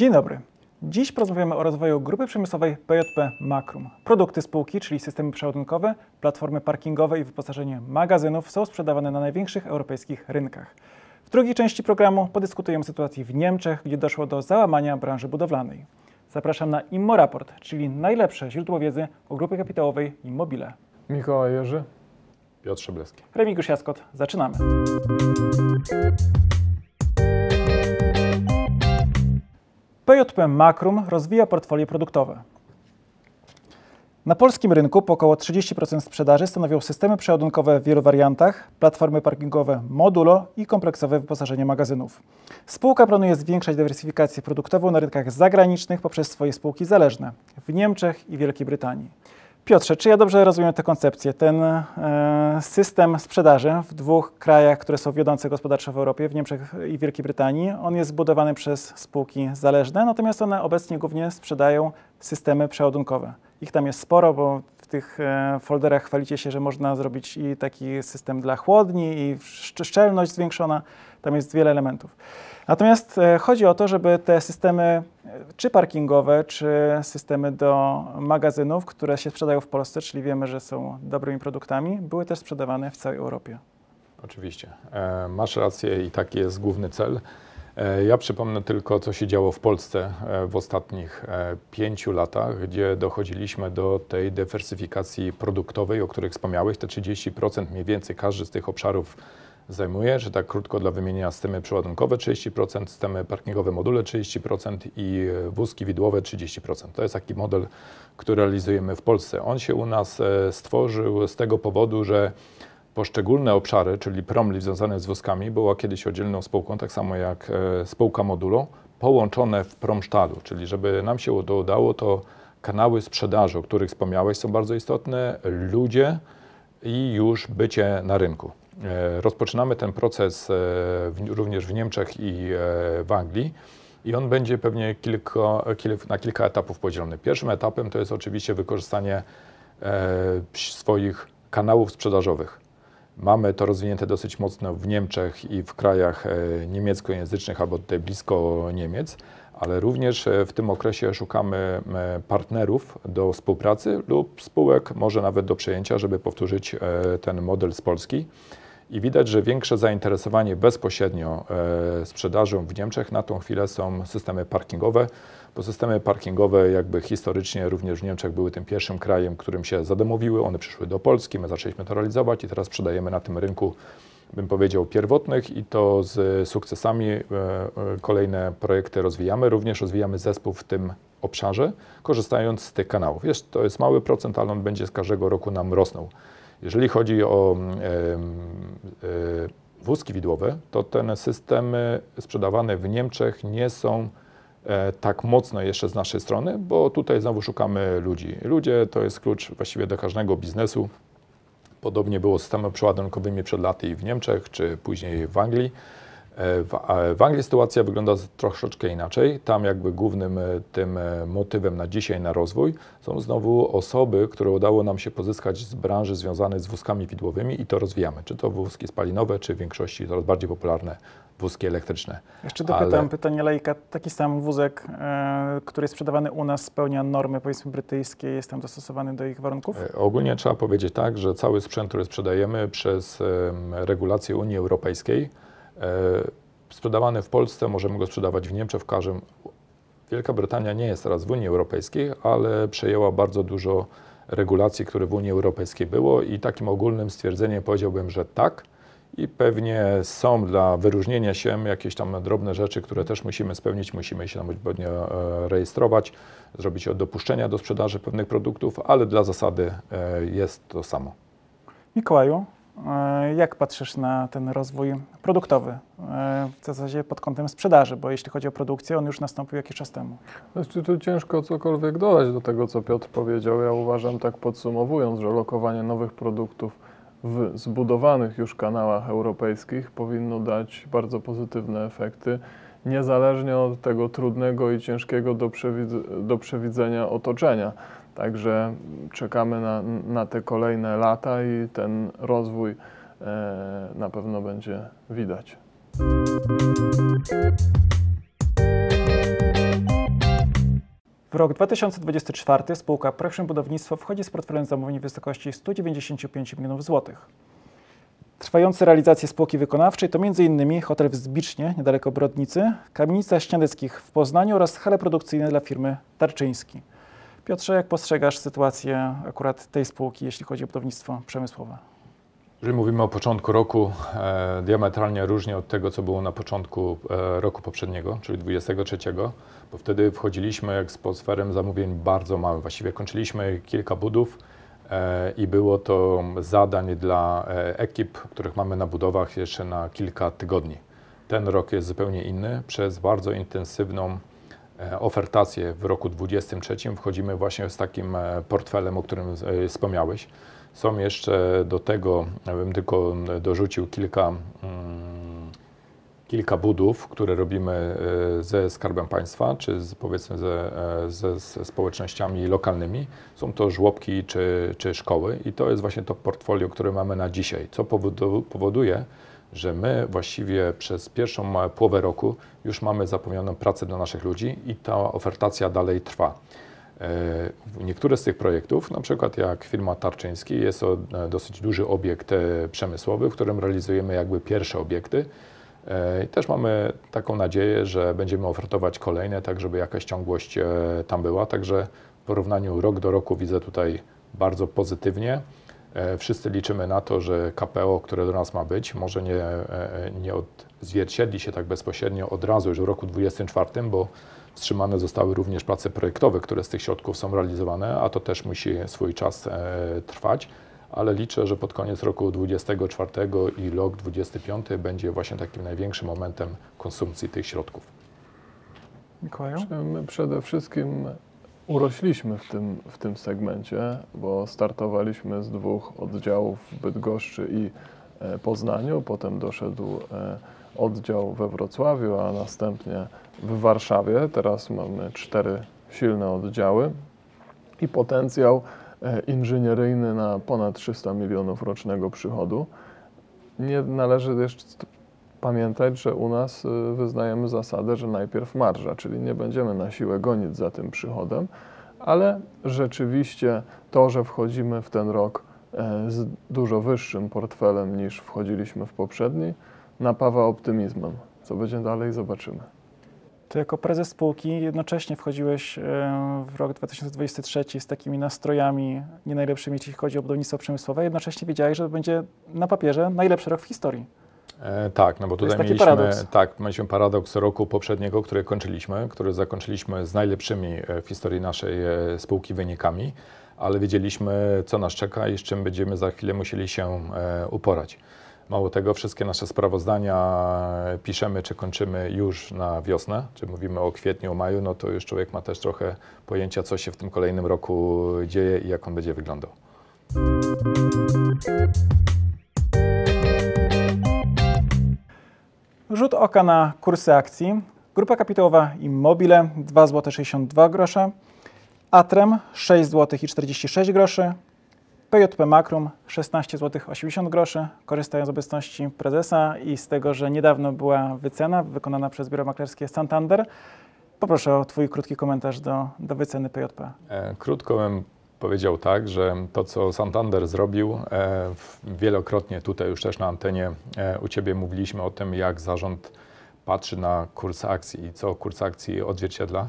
Dzień dobry. Dziś porozmawiamy o rozwoju grupy przemysłowej PJP Makrum. Produkty spółki, czyli systemy przeładunkowe, platformy parkingowe i wyposażenie magazynów są sprzedawane na największych europejskich rynkach. W drugiej części programu podyskutujemy o sytuacji w Niemczech, gdzie doszło do załamania branży budowlanej. Zapraszam na ImmoRaport, czyli najlepsze źródło wiedzy o grupie kapitałowej Immobile. Mikołaj Jerzy. Piotr Szebleski. Remigiusz Jaskot, zaczynamy. PJP Makrum rozwija portfolio produktowe. Na polskim rynku po około 30% sprzedaży stanowią systemy przeładunkowe w wielu wariantach, platformy parkingowe Modulo i kompleksowe wyposażenie magazynów. Spółka planuje zwiększać dywersyfikację produktową na rynkach zagranicznych poprzez swoje spółki zależne w Niemczech i Wielkiej Brytanii. Piotrze, czy ja dobrze rozumiem tę koncepcję? Ten e, system sprzedaży w dwóch krajach, które są wiodące gospodarczo w Europie, w Niemczech i Wielkiej Brytanii, on jest zbudowany przez spółki zależne, natomiast one obecnie głównie sprzedają systemy przeładunkowe. Ich tam jest sporo, bo w tych e, folderach chwalicie się, że można zrobić i taki system dla chłodni, i szczelność zwiększona. Tam jest wiele elementów. Natomiast e, chodzi o to, żeby te systemy, e, czy parkingowe, czy systemy do magazynów, które się sprzedają w Polsce, czyli wiemy, że są dobrymi produktami, były też sprzedawane w całej Europie. Oczywiście. E, masz rację i taki jest główny cel. Ja przypomnę tylko, co się działo w Polsce w ostatnich pięciu latach, gdzie dochodziliśmy do tej dywersyfikacji produktowej, o której wspomniałeś. Te 30% mniej więcej każdy z tych obszarów zajmuje, że tak krótko dla wymienienia systemy przeładunkowe 30%, systemy parkingowe module 30% i wózki widłowe 30%. To jest taki model, który realizujemy w Polsce. On się u nas e, stworzył z tego powodu, że poszczególne obszary, czyli promli związane z wózkami, była kiedyś oddzielną spółką, tak samo jak e, spółka modulo, połączone w promsztalu, czyli żeby nam się to udało, to kanały sprzedaży, o których wspomniałeś, są bardzo istotne, ludzie i już bycie na rynku. E, rozpoczynamy ten proces e, również w Niemczech i e, w Anglii. I on będzie pewnie kilka, na kilka etapów podzielony. Pierwszym etapem to jest oczywiście wykorzystanie swoich kanałów sprzedażowych. Mamy to rozwinięte dosyć mocno w Niemczech i w krajach niemieckojęzycznych albo tutaj blisko Niemiec, ale również w tym okresie szukamy partnerów do współpracy lub spółek, może nawet do przejęcia, żeby powtórzyć ten model z Polski. I widać, że większe zainteresowanie bezpośrednio e, sprzedażą w Niemczech na tą chwilę są systemy parkingowe, bo systemy parkingowe jakby historycznie również w Niemczech były tym pierwszym krajem, którym się zadomowiły. One przyszły do Polski, my zaczęliśmy to realizować i teraz sprzedajemy na tym rynku, bym powiedział, pierwotnych i to z sukcesami. E, e, kolejne projekty rozwijamy, również rozwijamy zespół w tym obszarze, korzystając z tych kanałów. Jest, to jest mały procent, ale on będzie z każdego roku nam rosnął. Jeżeli chodzi o wózki widłowe, to te systemy sprzedawane w Niemczech nie są e, tak mocno jeszcze z naszej strony, bo tutaj znowu szukamy ludzi. Ludzie to jest klucz właściwie do każdego biznesu. Podobnie było z systemami przeładunkowymi przed laty w Niemczech, czy później w Anglii. E, w Anglii sytuacja wygląda troszeczkę inaczej. Tam jakby głównym e, tym e, motywem na dzisiaj na rozwój są znowu osoby, które udało nam się pozyskać z branży związanej z wózkami widłowymi i to rozwijamy. Czy to wózki spalinowe, czy w większości coraz bardziej popularne wózki elektryczne. Jeszcze dopytam Ale... pytanie lejka. Taki sam wózek, e, który jest sprzedawany u nas, spełnia normy powiedzmy brytyjskie, jest tam dostosowany do ich warunków? E, ogólnie trzeba powiedzieć tak, że cały sprzęt, który sprzedajemy przez e, regulacje Unii Europejskiej, E, sprzedawany w Polsce, możemy go sprzedawać w Niemczech, w każdym. Wielka Brytania nie jest teraz w Unii Europejskiej, ale przejęła bardzo dużo regulacji, które w Unii Europejskiej było i takim ogólnym stwierdzeniem powiedziałbym, że tak. I pewnie są dla wyróżnienia się jakieś tam drobne rzeczy, które też musimy spełnić, musimy się tam odpowiednio e, rejestrować, zrobić dopuszczenia do sprzedaży pewnych produktów, ale dla zasady e, jest to samo. Mikołaju, E, jak patrzysz na ten rozwój produktowy, e, w zasadzie pod kątem sprzedaży, bo jeśli chodzi o produkcję, on już nastąpił jakiś czas temu? Znaczy, tu ciężko cokolwiek dodać do tego, co Piotr powiedział. Ja uważam, tak podsumowując, że lokowanie nowych produktów w zbudowanych już kanałach europejskich powinno dać bardzo pozytywne efekty, niezależnie od tego trudnego i ciężkiego do, przewid- do przewidzenia otoczenia. Także czekamy na, na te kolejne lata i ten rozwój e, na pewno będzie widać. W rok 2024 spółka Proxim Budownictwo wchodzi z portfelem zamówień w wysokości 195 milionów złotych. Trwające realizacje spółki wykonawczej to m.in. hotel w Zbicznie, niedaleko Brodnicy, kamienica Śniadeckich w Poznaniu oraz hale produkcyjne dla firmy Tarczyński. Piotrze, jak postrzegasz sytuację akurat tej spółki, jeśli chodzi o budownictwo przemysłowe? Jeżeli mówimy o początku roku, e, diametralnie różnie od tego, co było na początku e, roku poprzedniego, czyli 23, bo wtedy wchodziliśmy z zamówień bardzo małym. Właściwie kończyliśmy kilka budów i było to zadań dla e, ekip, których mamy na budowach jeszcze na kilka tygodni. Ten rok jest zupełnie inny. Przez bardzo intensywną e, ofertację w roku 2023 wchodzimy właśnie z takim e, portfelem, o którym e, wspomniałeś. Są jeszcze do tego, bym tylko dorzucił kilka, mm, kilka budów, które robimy e, ze Skarbem Państwa, czy z, powiedzmy ze, e, ze, ze społecznościami lokalnymi. Są to żłobki czy, czy szkoły i to jest właśnie to portfolio, które mamy na dzisiaj, co powodu, powoduje, że my właściwie przez pierwszą e, połowę roku już mamy zapewnioną pracę dla naszych ludzi i ta ofertacja dalej trwa. Niektóre z tych projektów, na przykład jak firma Tarczyński, jest to dosyć duży obiekt przemysłowy, w którym realizujemy jakby pierwsze obiekty. E, I też mamy taką nadzieję, że będziemy ofertować kolejne, tak żeby jakaś ciągłość e, tam była. Także w porównaniu rok do roku widzę tutaj bardzo pozytywnie. E, Wszyscy liczymy na to, że KPO, które do nas ma być, może nie, nie odzwierciedli się tak bezpośrednio od razu już w roku 2024, bo wstrzymane zostały również prace projektowe, które z tych środków są realizowane, a to też musi swój czas trwać. Ale liczę, że pod koniec roku 2024 i rok 2025 będzie właśnie takim największym momentem konsumpcji tych środków. Mikołaju? My przede wszystkim urośliśmy w tym, w tym segmencie, bo startowaliśmy z dwóch oddziałów w Bydgoszczy i e, Poznaniu, potem doszedł e, oddział we Wrocławiu, a następnie w Warszawie. Teraz mamy cztery silne oddziały i potencjał inżynieryjny na ponad 300 milionów rocznego przychodu. Nie należy jeszcze pamiętać, że u nas y, wyznajemy zasadę, że najpierw marża, czyli nie będziemy na siłę gonić za tym przychodem, ale rzeczywiście to, że wchodzimy w ten rok e, z dużo wyższym portfelem niż wchodziliśmy w poprzedni, napawa optymizmem. Co będzie dalej, zobaczymy. Ty jako prezes spółki jednocześnie wchodziłeś e, w rok 2023 z takimi nastrojami nie najlepszymi, jeśli chodzi o budownictwo przemysłowe. Jednocześnie wiedziałeś, że to będzie na papierze najlepszy rok w historii. E, tak, no bo To tutaj mieliśmy, paradoks. tak, mieliśmy paradoks roku poprzedniego, który kończyliśmy, który zakończyliśmy z najlepszymi e, w historii naszej e, spółki wynikami, ale wiedzieliśmy, co nas czeka i z czym będziemy za chwilę musieli się uporać. Mało tego, wszystkie nasze sprawozdania piszemy, czy kończymy już na wiosnę, czy mówimy o kwietniu, o maju, no to już człowiek ma też trochę pojęcia, co się w tym kolejnym roku dzieje i jak on będzie wyglądał. Rzut oka na kursy akcji. Grupa kapitałowa Immobile 2,62 zł Atrem 6 zł i 46 groszy, PJP Makrum 16 zł 80 groszy. Korzystając z obecności prezesa i z tego, że niedawno była wycena wykonana przez biuro maklerskie Santander, poproszę o Twój krótki komentarz do, do wyceny PJP. E, Krótko bym powiedział tak, że to, co Santander zrobił, e, wielokrotnie tutaj już też na antenie e, u Ciebie mówiliśmy o tym, jak zarząd patrzy na kurs akcji i co kurs akcji odzwierciedla.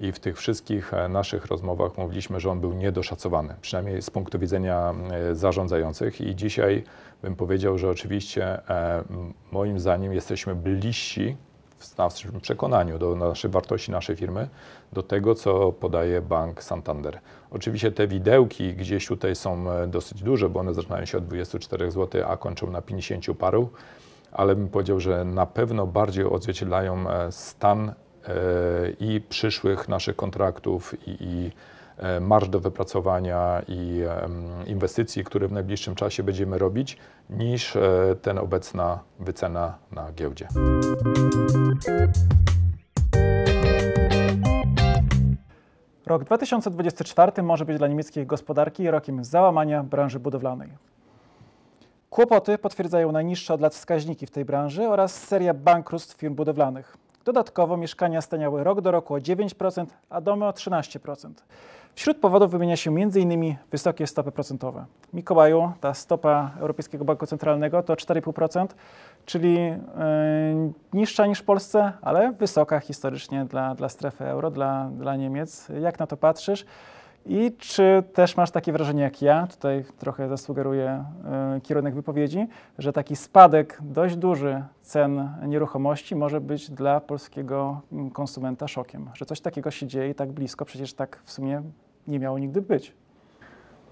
I w tych wszystkich e, naszych rozmowach mówiliśmy, że on był niedoszacowany, przynajmniej z punktu widzenia e, zarządzających. I dzisiaj bym powiedział, że oczywiście e, moim zdaniem jesteśmy bliżsi w naszym przekonaniu do naszej wartości naszej firmy, do tego, co podaje bank Santander. Oczywiście te widełki gdzieś tutaj są dosyć duże, bo one zaczynają się od 24 zł, a kończą na 50 paru, ale bym powiedział, że na pewno bardziej odzwierciedlają stan i przyszłych naszych kontraktów i, i e, marsz do wypracowania i inwestycji, które w najbliższym czasie będziemy robić, niż e, ten obecna wycena na giełdzie. Rok 2024 może być dla niemieckiej gospodarki rokiem załamania branży budowlanej. Kłopoty potwierdzają najniższe od lat wskaźniki w tej branży oraz seria bankructw firm budowlanych. Dodatkowo mieszkania staniały rok do roku o 9%, a domy o 13%. Wśród powodów wymienia się m.in. wysokie stopy procentowe. Mikołaju, ta stopa Europejskiego Banku Centralnego to 4,5%, czyli yy, niższa niż w Polsce, ale wysoka historycznie dla, dla strefy euro, dla, dla Niemiec. Jak na to patrzysz? I czy też masz takie wrażenie jak ja, tutaj trochę zasugeruję y, kierunek wypowiedzi, że taki spadek dość duży cen nieruchomości może być dla polskiego mm, konsumenta szokiem, że coś takiego się dzieje tak blisko, przecież tak w sumie nie miało nigdy być.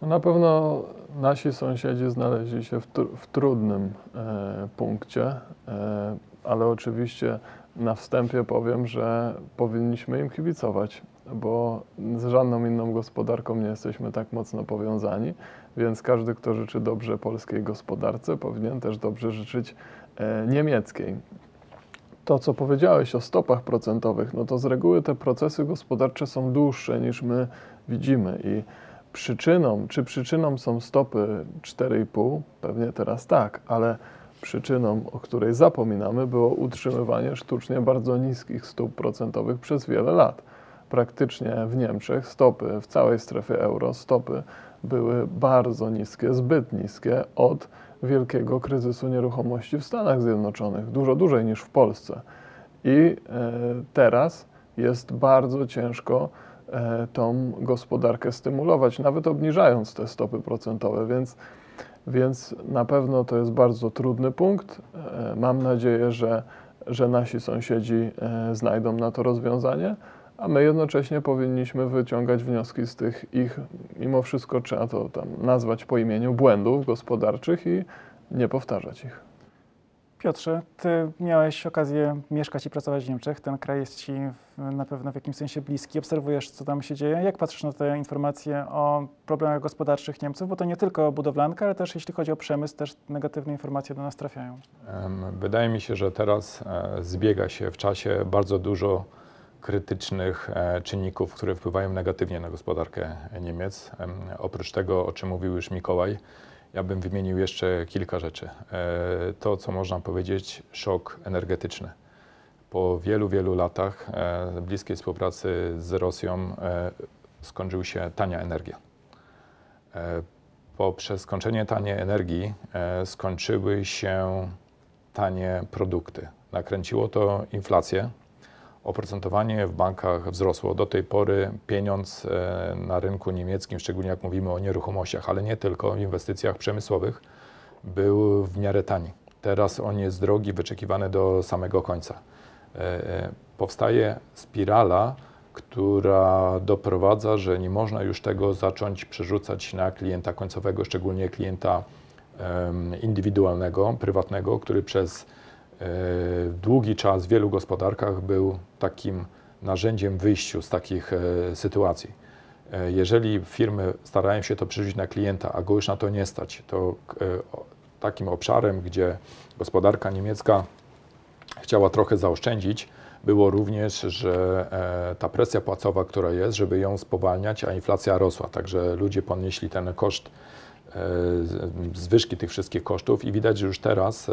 No na pewno nasi sąsiedzi znaleźli się w, tr w trudnym e, punkcie, e, ale oczywiście na wstępie powiem, że powinniśmy im kibicować bo z żadną inną gospodarką nie jesteśmy tak mocno powiązani, więc każdy, kto życzy dobrze polskiej gospodarce, powinien też dobrze życzyć e, niemieckiej. To, co powiedziałeś o stopach procentowych, no to z reguły te procesy gospodarcze są dłuższe niż my widzimy i przyczyną, czy przyczyną są stopy 4,5? Pewnie teraz tak, ale przyczyną, o której zapominamy, było utrzymywanie sztucznie bardzo niskich stóp procentowych przez wiele lat praktycznie w Niemczech stopy w całej strefie euro, stopy były bardzo niskie, zbyt niskie od wielkiego kryzysu nieruchomości w Stanach Zjednoczonych, dużo dłużej niż w Polsce. I e, teraz jest bardzo ciężko e, tą gospodarkę stymulować, nawet obniżając te stopy procentowe, więc, więc na pewno to jest bardzo trudny punkt. E, mam nadzieję, że, że nasi sąsiedzi znajdą na to rozwiązanie a my jednocześnie powinniśmy wyciągać wnioski z tych ich, mimo wszystko trzeba to tam nazwać po imieniu, błędów gospodarczych i nie powtarzać ich. Piotrze, ty miałeś okazję mieszkać i pracować w Niemczech. Ten kraj jest ci na pewno w jakimś sensie bliski. Obserwujesz, co tam się dzieje. Jak patrzysz na te informacje o problemach gospodarczych Niemców? Bo to nie tylko budowlanka, ale też jeśli chodzi o przemysł, też negatywne informacje do nas trafiają. Wydaje mi się, że teraz e, zbiega się w czasie bardzo dużo krytycznych e, czynników, które wpływają negatywnie na gospodarkę Niemiec. Oprócz tego, o czym mówił już Mikołaj, ja bym wymienił jeszcze kilka rzeczy. E, to, co można powiedzieć, szok energetyczny. Po wielu, wielu latach e, bliskiej współpracy z Rosją skończył się tania energia. Poprzez skończenie taniej energii skończyły się tanie produkty. Nakręciło to inflację, oprocentowanie w bankach wzrosło. Do tej pory pieniądz e, na rynku niemieckim, szczególnie jak mówimy o nieruchomościach, ale nie tylko, w inwestycjach przemysłowych, był w miarę tani. Teraz on jest drogi, wyczekiwany do samego końca. E, e, powstaje spirala, która doprowadza, że nie można już tego zacząć przerzucać na klienta końcowego, szczególnie klienta indywidualnego, prywatnego, który przez długi czas w wielu gospodarkach był takim narzędziem wyjściu z takich e, sytuacji. E, jeżeli firmy starają się to przerzucić na klienta, a go już na to nie stać, to takim obszarem, gdzie gospodarka niemiecka chciała trochę zaoszczędzić, było również, że ta presja płacowa, która jest, żeby ją spowalniać, a inflacja rosła. Także ludzie ponieśli ten koszt E, zwyżki tych wszystkich kosztów i widać, że już teraz e,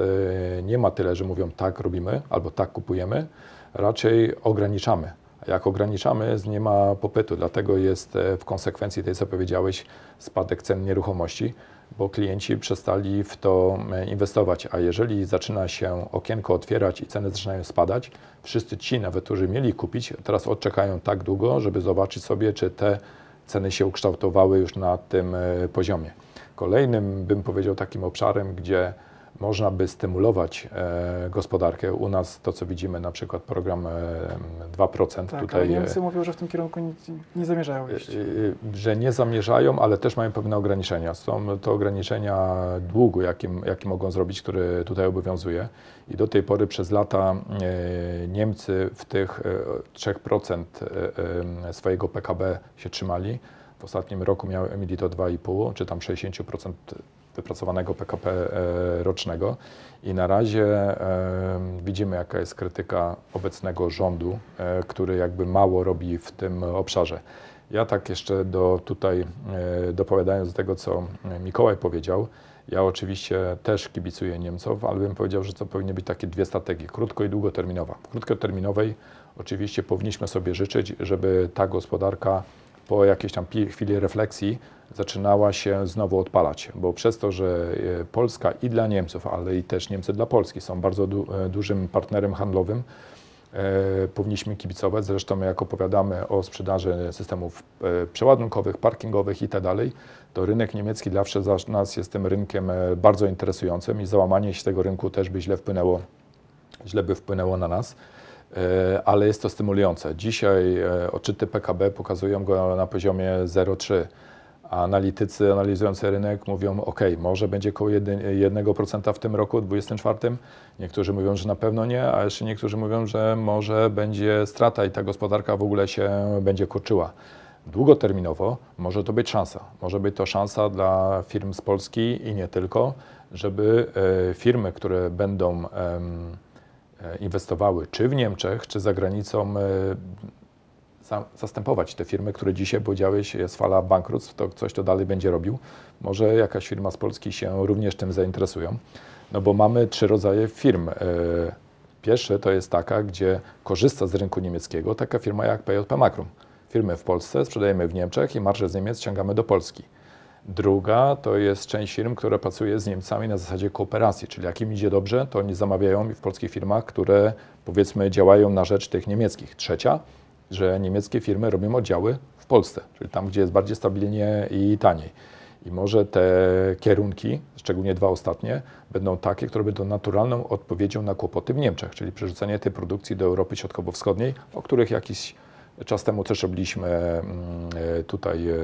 nie ma tyle, że mówią tak robimy albo tak kupujemy, raczej ograniczamy. Jak ograniczamy, nie ma popytu, dlatego jest e, w konsekwencji tej, co powiedziałeś, spadek cen nieruchomości, bo klienci przestali w to inwestować. A jeżeli zaczyna się okienko otwierać i ceny zaczynają spadać, wszyscy ci, nawet którzy mieli kupić, teraz odczekają tak długo, żeby zobaczyć sobie, czy te ceny się ukształtowały już na tym poziomie. Kolejnym, bym powiedział, takim obszarem, gdzie można by stymulować e, gospodarkę. U nas to, co widzimy, na przykład program e, 2%. Tak, tutaj, ale Niemcy mówią, że w tym kierunku nie, nie zamierzają iść. E, e, że nie zamierzają, ale też mają pewne ograniczenia. Są to ograniczenia długu, jakim, jaki mogą zrobić, który tutaj obowiązuje. I do tej pory przez lata e, Niemcy w tych 3% swojego PKB się trzymali. W ostatnim roku miały Emily to 2,5 czy tam 60% wypracowanego PKP e, rocznego i na razie e, widzimy jaka jest krytyka obecnego rządu, e, który jakby mało robi w tym obszarze. Ja tak jeszcze do tutaj, dopowiadając do tego, co Mikołaj powiedział, ja oczywiście też kibicuję Niemców, ale bym powiedział, że to powinny być takie dwie strategie, krótko i długoterminowa. W krótkoterminowej oczywiście powinniśmy sobie życzyć, żeby ta gospodarka po jakiejś tam chwili refleksji zaczynała się znowu odpalać, bo przez to, że e, Polska i dla Niemców, ale i też Niemcy dla Polski są bardzo du e, dużym partnerem handlowym, e, powinniśmy kibicować. Zresztą jak opowiadamy o sprzedaży systemów e, przeładunkowych, parkingowych i tak to rynek niemiecki zawsze dla nas jest tym rynkiem e, bardzo interesującym i załamanie się tego rynku też by źle wpłynęło, źle by wpłynęło na nas. E, ale jest to stymulujące. Dzisiaj e, odczyty PKB pokazują go na poziomie 0,3, a analitycy analizujący rynek mówią, ok, może będzie około 1% w tym roku, 2024. Niektórzy mówią, że na pewno nie, a jeszcze niektórzy mówią, że może będzie strata i ta gospodarka w ogóle się będzie kurczyła. Długoterminowo może to być szansa. Może być to szansa dla firm z Polski i nie tylko, żeby e, firmy, które będą inwestowały czy w Niemczech, czy za granicą, e, zastępować te firmy, które dzisiaj powiedziałeś, jest fala bankructw, to coś to dalej będzie robił. Może jakaś firma z Polski się również tym zainteresują. No bo mamy trzy rodzaje firm. E, pierwsze to jest taka, gdzie korzysta z rynku niemieckiego taka firma jak PJP Makrum. Firmy w Polsce sprzedajemy w Niemczech i marże z Niemiec ściągamy do Polski. Druga to jest część firm, która pracuje z Niemcami na zasadzie kooperacji, czyli jak im idzie dobrze, to oni zamawiają w polskich firmach, które powiedzmy działają na rzecz tych niemieckich. Trzecia, że niemieckie firmy robią oddziały w Polsce, czyli tam, gdzie jest bardziej stabilnie i taniej. I może te kierunki, szczególnie dwa ostatnie, będą takie, które będą naturalną odpowiedzią na kłopoty w Niemczech, czyli przerzucenie tej produkcji do Europy Środkowo-Wschodniej, o których jakiś Czas temu też robiliśmy mm, e, tutaj e,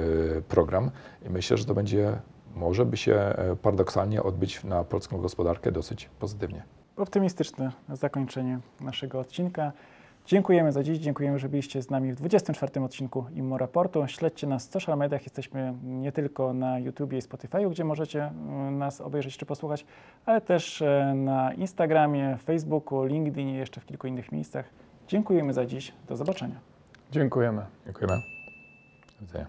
program i myślę, że to będzie, może by się e, paradoksalnie odbyć na polską gospodarkę dosyć pozytywnie. Optymistyczne zakończenie naszego odcinka. Dziękujemy za dziś, dziękujemy, że byliście z nami w 24 odcinku Immo Raportu. Śledźcie nas w social mediach, jesteśmy nie tylko na YouTubie i Spotify'u, gdzie możecie nas obejrzeć czy posłuchać, ale też na Instagramie, Facebooku, LinkedInie, jeszcze w kilku innych miejscach. Dziękujemy za dziś, do zobaczenia. Dziękujemy. Dziękujemy. Do widzenia.